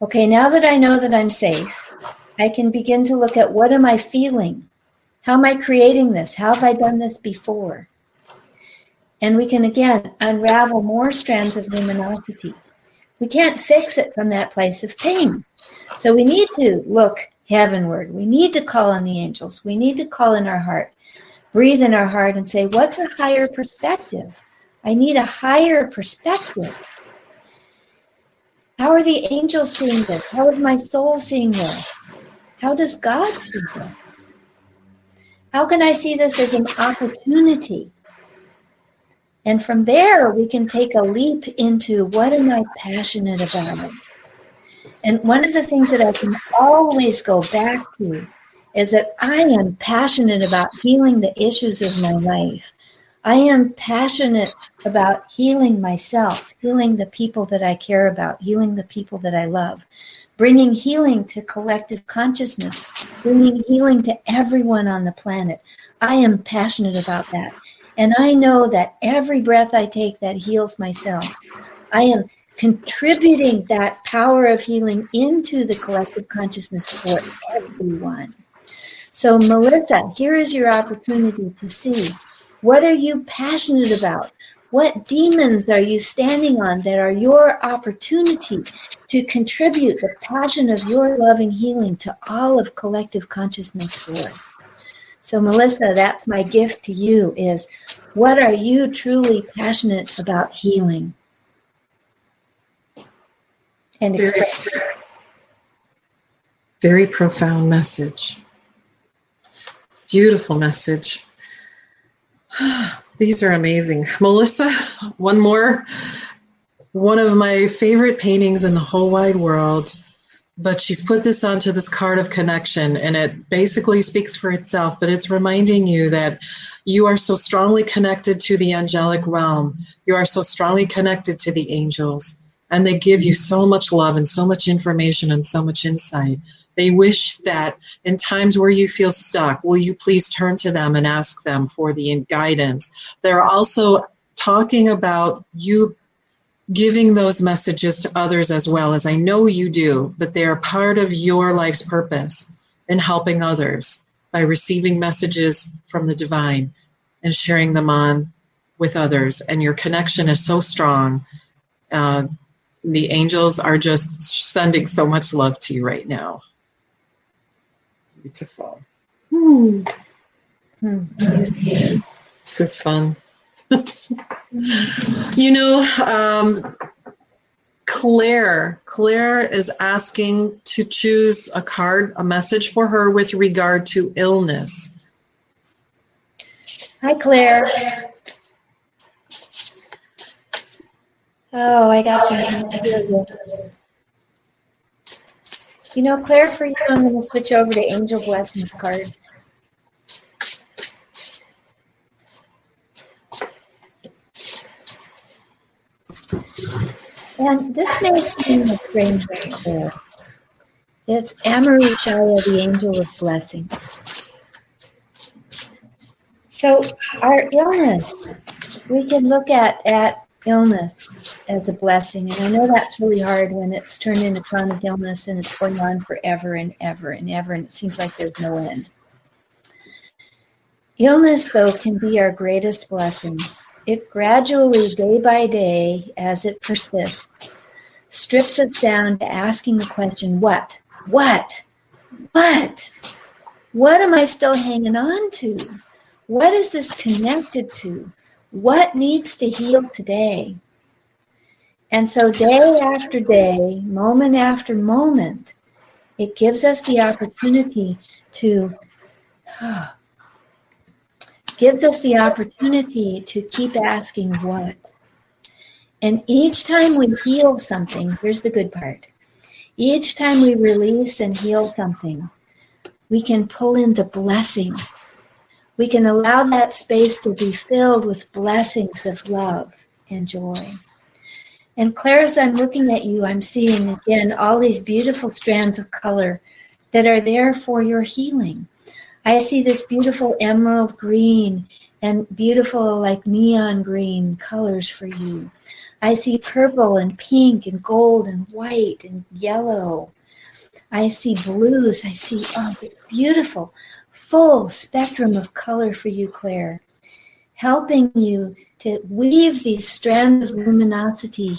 Speaker 6: Okay, now that I know that I'm safe, I can begin to look at what am I feeling? How am I creating this? How have I done this before? And we can again unravel more strands of luminosity. We can't fix it from that place of pain. So we need to look heavenward. We need to call on the angels. We need to call in our heart, breathe in our heart, and say, What's a higher perspective? I need a higher perspective. How are the angels seeing this? How is my soul seeing this? How does God see this? How can I see this as an opportunity and from there, we can take a leap into what am I passionate about? And one of the things that I can always go back to is that I am passionate about healing the issues of my life. I am passionate about healing myself, healing the people that I care about, healing the people that I love, bringing healing to collective consciousness, bringing healing to everyone on the planet. I am passionate about that. And I know that every breath I take that heals myself, I am contributing that power of healing into the collective consciousness for everyone. So, Melissa, here is your opportunity to see what are you passionate about? What demons are you standing on that are your opportunity to contribute the passion of your loving healing to all of collective consciousness force? So, Melissa, that's my gift to you is what are you truly passionate about healing?
Speaker 5: And very, very profound message. Beautiful message. These are amazing. Melissa, one more. One of my favorite paintings in the whole wide world, but she's put this onto this card of connection, and it basically speaks for itself, but it's reminding you that you are so strongly connected to the angelic realm. You are so strongly connected to the angels, and they give you so much love and so much information and so much insight. They wish that in times where you feel stuck, will you please turn to them and ask them for the guidance? They're also talking about you giving those messages to others as well as I know you do, but they are part of your life's purpose in helping others by receiving messages from the divine and sharing them on with others. And your connection is so strong. Uh, the angels are just sending so much love to you right now beautiful. Hmm. This is fun. you know, um, Claire, Claire is asking to choose a card, a message for her with regard to illness.
Speaker 6: Hi, Claire. Oh, I got you. You know, Claire, for you, I'm going to switch over to Angel Blessings card. And this may seem a strange one. It's Amaruchaya, the Angel of Blessings. So, our illness, we can look at, at illness as a blessing. And I know that's really hard when it's turned into chronic illness and it's going on forever and ever and ever, and it seems like there's no end. Illness, though, can be our greatest blessing. It gradually, day by day, as it persists, strips us down to asking the question, What? What? What? What am I still hanging on to? What is this connected to? What needs to heal today? And so, day after day, moment after moment, it gives us the opportunity to oh, gives us the opportunity to keep asking what. And each time we heal something, here's the good part. Each time we release and heal something, we can pull in the blessings we can allow that space to be filled with blessings of love and joy. And Claire, as I'm looking at you, I'm seeing again all these beautiful strands of color that are there for your healing. I see this beautiful emerald green and beautiful, like neon green colors for you. I see purple and pink and gold and white and yellow. I see blues. I see, oh, beautiful full spectrum of color for you, Claire, helping you to weave these strands of luminosity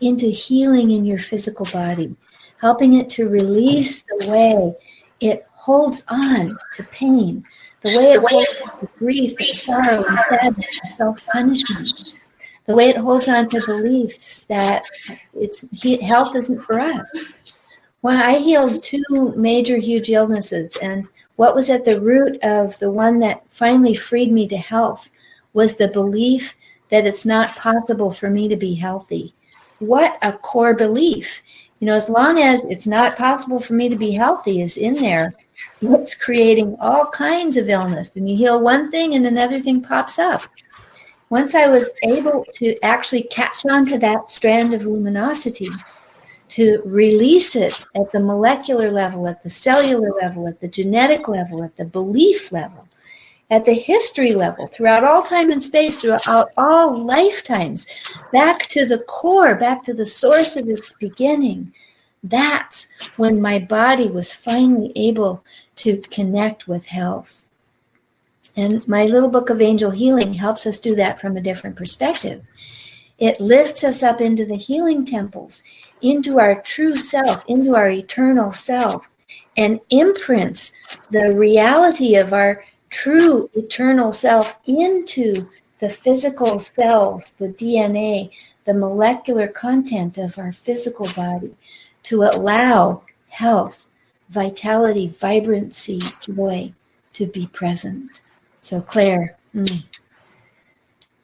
Speaker 6: into healing in your physical body, helping it to release the way it holds on to pain, the way it holds on to grief and sorrow and sadness and self-punishment, the way it holds on to beliefs that its health isn't for us. Well, I healed two major, huge illnesses, and what was at the root of the one that finally freed me to health was the belief that it's not possible for me to be healthy. What a core belief. You know, as long as it's not possible for me to be healthy is in there, it's creating all kinds of illness. And you heal one thing and another thing pops up. Once I was able to actually catch on to that strand of luminosity, to release it at the molecular level, at the cellular level, at the genetic level, at the belief level, at the history level, throughout all time and space, throughout all lifetimes, back to the core, back to the source of its beginning. That's when my body was finally able to connect with health. And my little book of angel healing helps us do that from a different perspective. It lifts us up into the healing temples, into our true self, into our eternal self, and imprints the reality of our true eternal self into the physical cells, the DNA, the molecular content of our physical body to allow health, vitality, vibrancy, joy to be present. So, Claire, mm,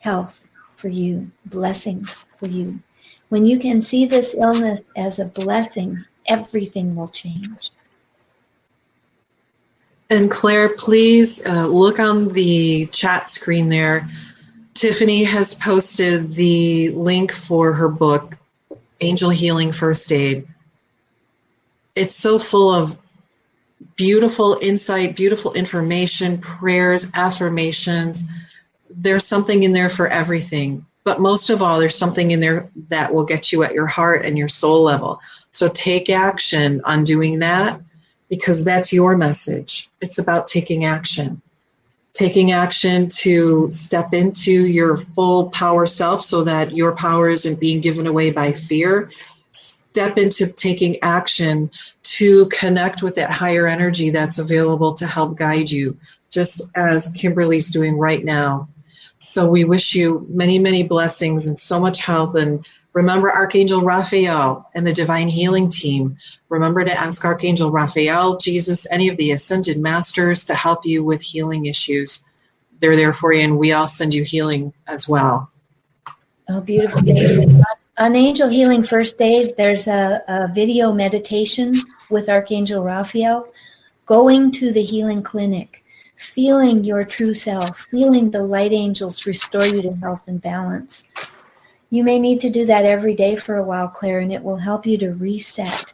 Speaker 6: health for you, blessings for you. When you can see this illness as a blessing, everything will change.
Speaker 5: And Claire, please uh, look on the chat screen there. Tiffany has posted the link for her book, Angel Healing First Aid. It's so full of beautiful insight, beautiful information, prayers, affirmations. There's something in there for everything. But most of all, there's something in there that will get you at your heart and your soul level. So take action on doing that because that's your message. It's about taking action. Taking action to step into your full power self so that your power isn't being given away by fear step into taking action to connect with that higher energy that's available to help guide you, just as Kimberly's doing right now. So we wish you many, many blessings and so much health. And remember Archangel Raphael and the Divine Healing Team. Remember to ask Archangel Raphael, Jesus, any of the Ascended Masters to help you with healing issues. They're there for you, and we all send you healing as well.
Speaker 6: Oh, beautiful on Angel Healing First Aid, there's a, a video meditation with Archangel Raphael going to the healing clinic, feeling your true self, feeling the light angels restore you to health and balance. You may need to do that every day for a while, Claire, and it will help you to reset.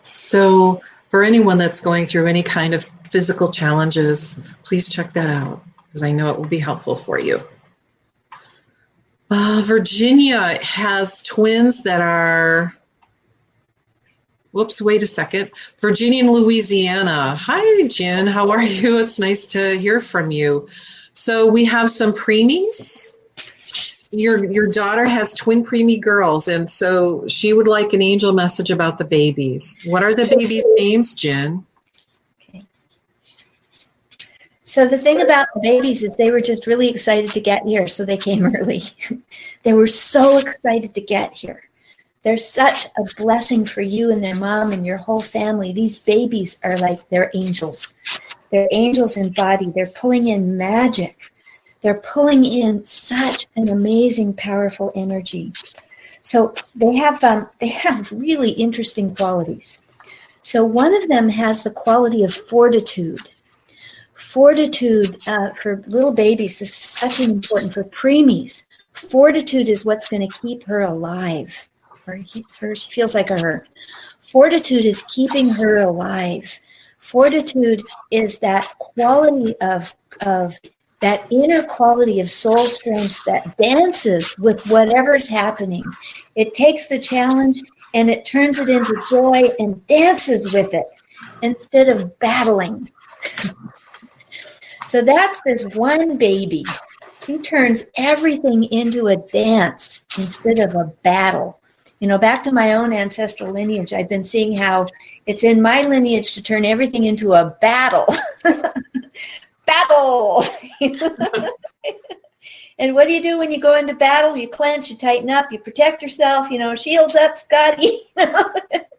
Speaker 5: So, for anyone that's going through any kind of physical challenges, please check that out because I know it will be helpful for you. Uh, Virginia has twins that are. Whoops, wait a second. Virginia and Louisiana. Hi, Jen. How are you? It's nice to hear from you. So we have some preemies. Your your daughter has twin preemie girls, and so she would like an angel message about the babies. What are the babies' names, Jen?
Speaker 6: So the thing about the babies is they were just really excited to get here, so they came early. they were so excited to get here. They're such a blessing for you and their mom and your whole family. These babies are like they're angels. They're angels in body. They're pulling in magic. They're pulling in such an amazing, powerful energy. So they have um, they have really interesting qualities. So one of them has the quality of fortitude fortitude uh, for little babies this is such an important for preemies fortitude is what's going to keep her alive or her she feels like a her. Fortitude is keeping her alive. Fortitude is that quality of of that inner quality of soul strength that dances with whatever's happening. It takes the challenge and it turns it into joy and dances with it instead of battling so that's this one baby. She turns everything into a dance instead of a battle. You know, back to my own ancestral lineage, I've been seeing how it's in my lineage to turn everything into a battle. battle! and what do you do when you go into battle? You clench, you tighten up, you protect yourself, you know, shields up, Scotty.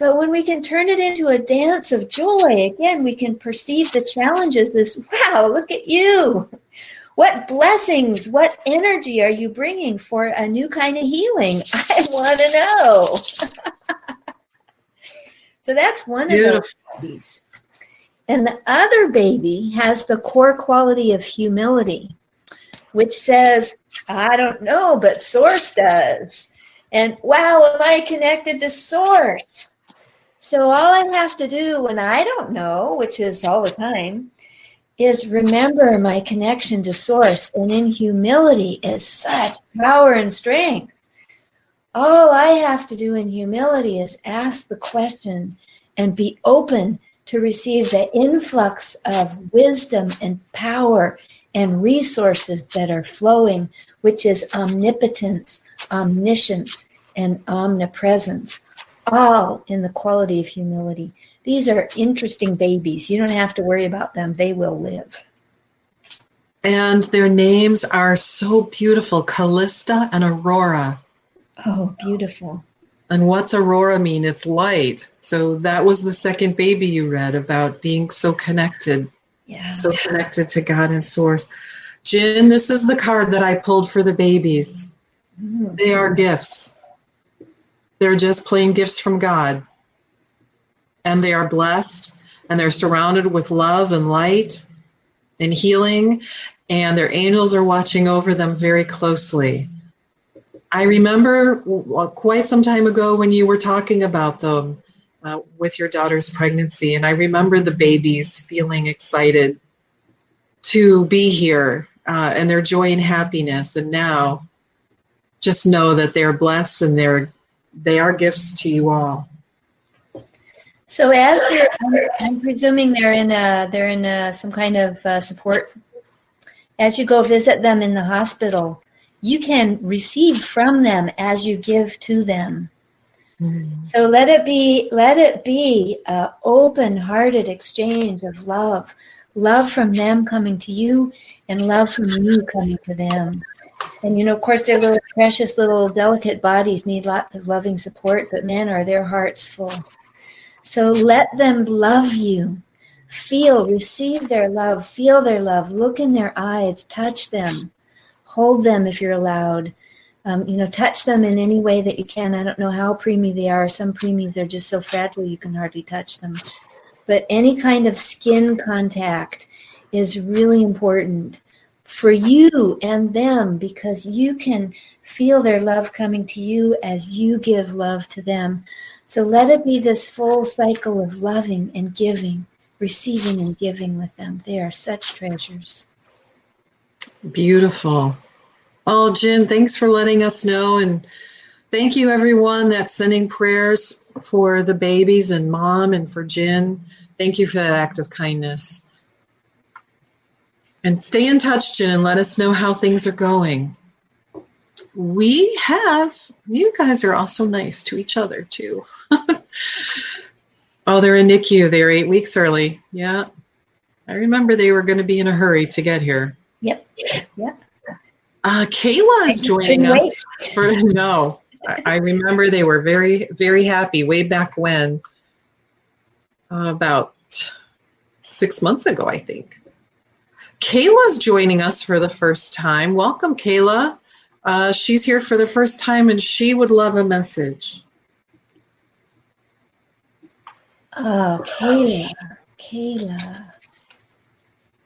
Speaker 6: But when we can turn it into a dance of joy, again, we can perceive the challenges as wow, look at you. What blessings, what energy are you bringing for a new kind of healing? I want to know. So that's one
Speaker 5: Beautiful.
Speaker 6: of those babies. And the other baby has the core quality of humility, which says, I don't know, but Source does. And wow, am I connected to Source? So all I have to do when I don't know, which is all the time, is remember my connection to Source. And in humility is such power and strength. All I have to do in humility is ask the question and be open to receive the influx of wisdom and power and resources that are flowing, which is omnipotence, omniscience, and omnipresence, all in the quality of humility. These are interesting babies. You don't have to worry about them, they will live.
Speaker 5: And their names are so beautiful Callista and Aurora.
Speaker 6: Oh, beautiful.
Speaker 5: And what's Aurora mean? It's light. So that was the second baby you read about being so connected,
Speaker 6: Yeah.
Speaker 5: so connected to God and Source. Jen, this is the card that I pulled for the babies.
Speaker 6: Mm.
Speaker 5: They are gifts. They're just plain gifts from God. And they are blessed and they're surrounded with love and light and healing, and their angels are watching over them very closely. I remember quite some time ago when you were talking about them uh, with your daughter's pregnancy, and I remember the babies feeling excited to be here uh, and their joy and happiness. And now, just know that they're blessed and they're they are gifts to you all.
Speaker 6: So as you're, I'm, I'm presuming they're in a, they're in a, some kind of uh, support. As you go visit them in the hospital, you can receive from them as you give to them. So let it be let it be a open-hearted exchange of love, love from them coming to you, and love from you coming to them. And you know, of course, their little precious little delicate bodies need lots of loving support, but man, are their hearts full. So let them love you. Feel, receive their love, feel their love, look in their eyes, touch them, hold them if you're allowed. Um, you know, touch them in any way that you can. I don't know how preemie they are. Some preemies are just so fragile you can hardly touch them. But any kind of skin contact is really important for you and them because you can feel their love coming to you as you give love to them. So let it be this full cycle of loving and giving, receiving and giving with them. They are such treasures.
Speaker 5: Beautiful. Oh, Jen, thanks for letting us know. And thank you, everyone that's sending prayers for the babies and mom and for Jen. Thank you for that act of kindness. And stay in touch, Jen, and let us know how things are going. We have, you guys are also nice to each other, too. oh, they're in NICU. They're eight weeks early. Yeah. I remember they were going to be in a hurry to get here.
Speaker 6: Yep. Yep.
Speaker 5: Uh, Kayla is joining us for no. I, I remember they were very, very happy way back when, uh, about six months ago, I think. Kayla's joining us for the first time. Welcome, Kayla. Uh, she's here for the first time and she would love a message.
Speaker 6: Oh, Kayla. Kayla.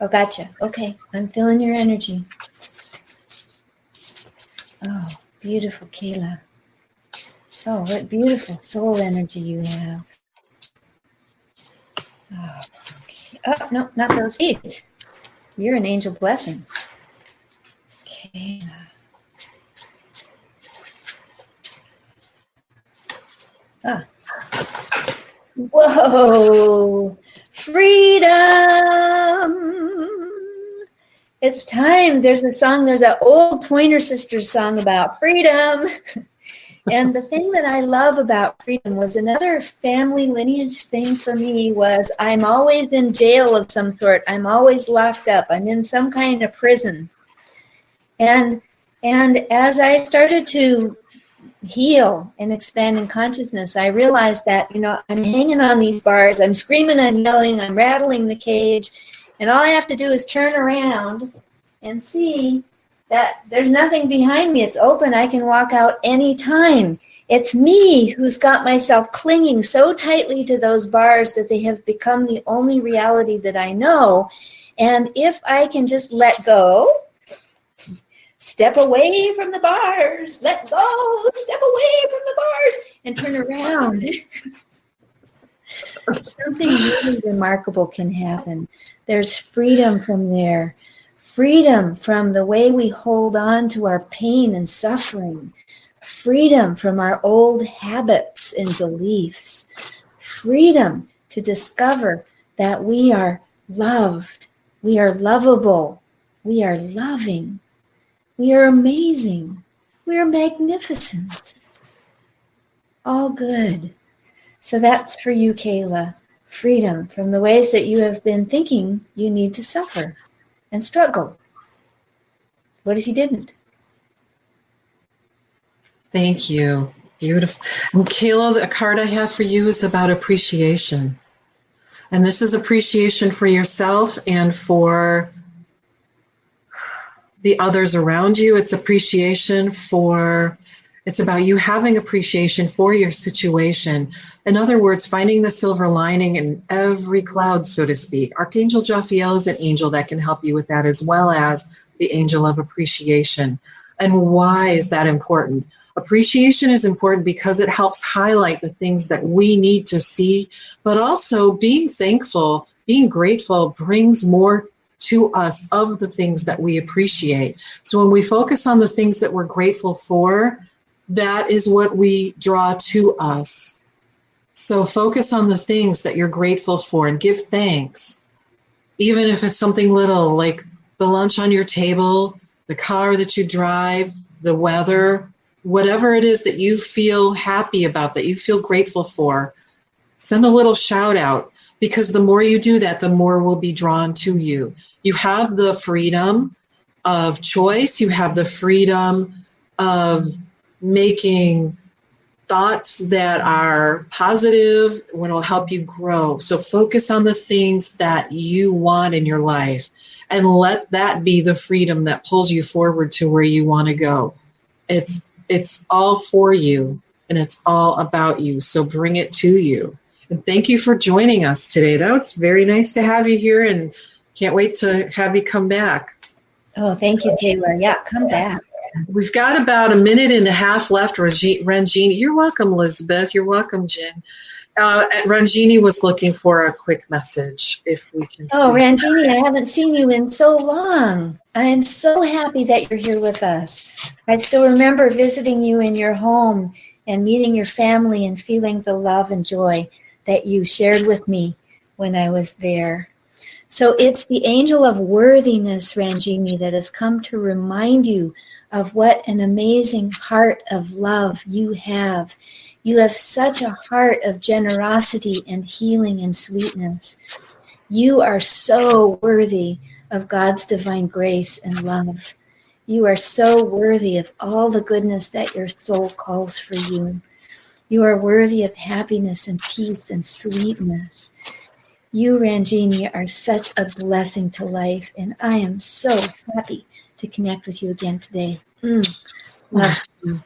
Speaker 6: Oh, gotcha. Okay. I'm feeling your energy. Oh, beautiful, Kayla. Oh, what beautiful soul energy you have. Oh, okay. oh no, not those keys. You're an angel blessing. Ah. Whoa. Freedom. It's time. There's a song, there's an old Pointer Sisters song about freedom. and the thing that I love about freedom was another family lineage thing for me was I'm always in jail of some sort. I'm always locked up. I'm in some kind of prison. And and as I started to heal and expand in consciousness, I realized that, you know, I'm hanging on these bars, I'm screaming, I'm yelling, I'm rattling the cage, and all I have to do is turn around and see that there's nothing behind me. It's open. I can walk out anytime. It's me who's got myself clinging so tightly to those bars that they have become the only reality that I know. And if I can just let go, step away from the bars, let go, step away from the bars, and turn around. Something really remarkable can happen. There's freedom from there. Freedom from the way we hold on to our pain and suffering. Freedom from our old habits and beliefs. Freedom to discover that we are loved. We are lovable. We are loving. We are amazing. We are magnificent. All good. So that's for you, Kayla. Freedom from the ways that you have been thinking you need to suffer and struggle. What if you didn't?
Speaker 5: Thank you. Beautiful. And Kayla, the card I have for you is about appreciation. And this is appreciation for yourself and for the others around you. It's appreciation for, it's about you having appreciation for your situation. In other words, finding the silver lining in every cloud, so to speak. Archangel Jophiel is an angel that can help you with that, as well as the angel of appreciation. And why is that important? Appreciation is important because it helps highlight the things that we need to see, but also being thankful, being grateful brings more to us of the things that we appreciate. So when we focus on the things that we're grateful for, that is what we draw to us. So focus on the things that you're grateful for and give thanks. Even if it's something little like the lunch on your table, the car that you drive, the weather, whatever it is that you feel happy about, that you feel grateful for, send a little shout out because the more you do that, the more will be drawn to you. You have the freedom of choice, you have the freedom of making thoughts that are positive when it'll help you grow. So focus on the things that you want in your life and let that be the freedom that pulls you forward to where you want to go. It's it's all for you and it's all about you. So bring it to you. And thank you for joining us today. That was very nice to have you here and can't wait to have you come back.
Speaker 6: Oh, thank you, Taylor. Yeah, come back.
Speaker 5: We've got about a minute and a half left, Ranjini. You're welcome, Elizabeth. You're welcome, Jen. Uh, Ranjini was looking for a quick message, if we can.
Speaker 6: Oh, Ranjini, I haven't seen you in so long. I am so happy that you're here with us. I still remember visiting you in your home and meeting your family and feeling the love and joy that you shared with me when I was there. So it's the angel of worthiness, Ranjini, that has come to remind you of what an amazing heart of love you have. You have such a heart of generosity and healing and sweetness. You are so worthy of God's divine grace and love. You are so worthy of all the goodness that your soul calls for you. You are worthy of happiness and peace and sweetness. You, Ranjini, are such a blessing to life, and I am so happy to connect with you again today. Mm. Love you.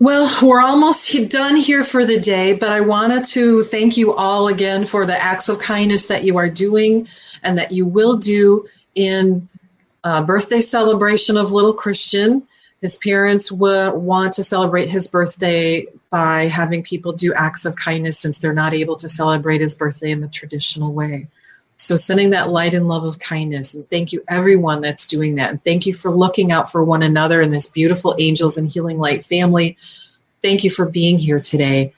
Speaker 5: Well, we're almost done here for the day, but I wanted to thank you all again for the acts of kindness that you are doing and that you will do in uh, birthday celebration of little Christian. His parents will want to celebrate his birthday by having people do acts of kindness since they're not able to celebrate his birthday in the traditional way. So sending that light and love of kindness. And thank you everyone that's doing that. And thank you for looking out for one another in this beautiful Angels and Healing Light family. Thank you for being here today.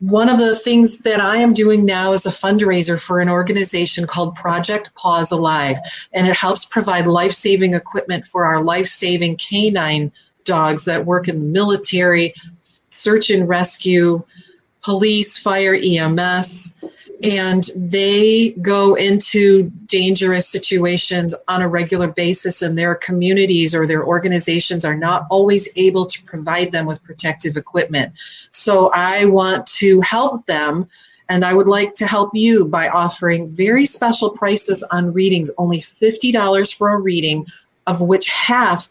Speaker 5: One of the things that I am doing now is a fundraiser for an organization called Project Paws Alive, and it helps provide life saving equipment for our life saving canine dogs that work in the military, search and rescue, police, fire, EMS and they go into dangerous situations on a regular basis and their communities or their organizations are not always able to provide them with protective equipment so i want to help them and i would like to help you by offering very special prices on readings only $50 for a reading of which half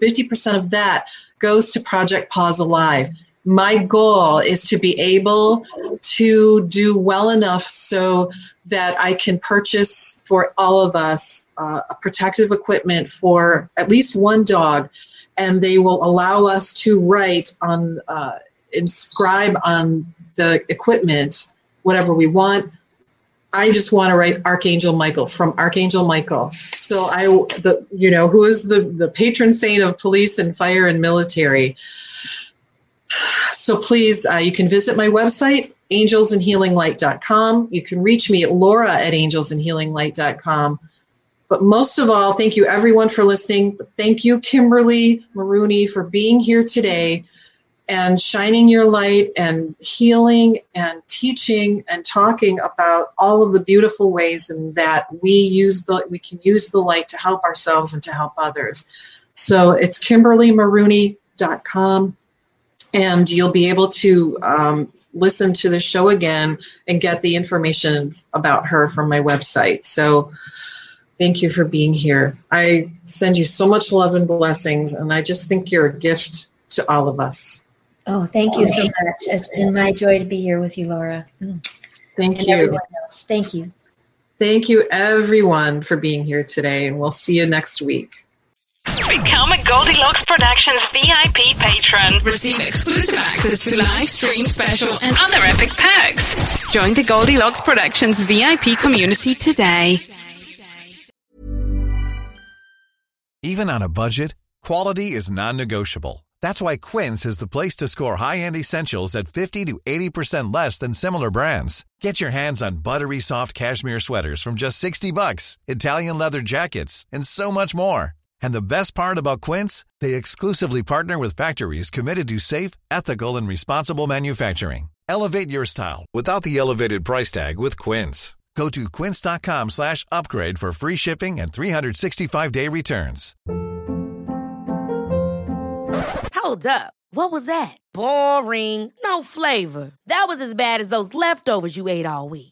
Speaker 5: 50% of that goes to Project Paws Alive. My goal is to be able to do well enough so that I can purchase for all of us uh, protective equipment for at least one dog, and they will allow us to write on, uh, inscribe on the equipment whatever we want. I just want to write Archangel Michael from Archangel Michael. So I, the you know, who is the the patron saint of police and fire and military. So please, uh, you can visit my website angelsandhealinglight.com. You can reach me at Laura at angelsandhealinglight.com. But most of all, thank you everyone for listening. Thank you, Kimberly Maroney, for being here today and shining your light and healing and teaching and talking about all of the beautiful ways and that we use the we can use the light to help ourselves and to help others. So it's kimberlymaroney.com and you'll be able to um, listen to the show again and get the information about her from my website. So thank you for being here. I send you so much love and blessings, and I just think you're a gift to all of us.
Speaker 6: Oh, thank you so much. It's been my joy to be here with you, Laura. Mm.
Speaker 5: Thank
Speaker 6: and
Speaker 5: you.
Speaker 6: Thank you.
Speaker 5: Thank you, everyone, for being here today, and we'll see you next week.
Speaker 7: Become a Goldilocks Productions VIP patron.
Speaker 8: Receive exclusive access to live stream special and other epic perks. Join the Goldilocks Productions VIP community today.
Speaker 9: Even on a budget, quality is non-negotiable. That's why Quince is the place to score high-end essentials at 50 to 80% less than similar brands. Get your hands on buttery soft cashmere sweaters from just 60 bucks, Italian leather jackets, and so much more. And the best part about Quince, they exclusively partner with factories committed to safe, ethical, and responsible manufacturing. Elevate your style without the elevated price tag with Quince. Go to quince.com slash upgrade for free shipping and 365-day returns.
Speaker 10: Hold up. What was that? Boring. No flavor. That was as bad as those leftovers you ate all week.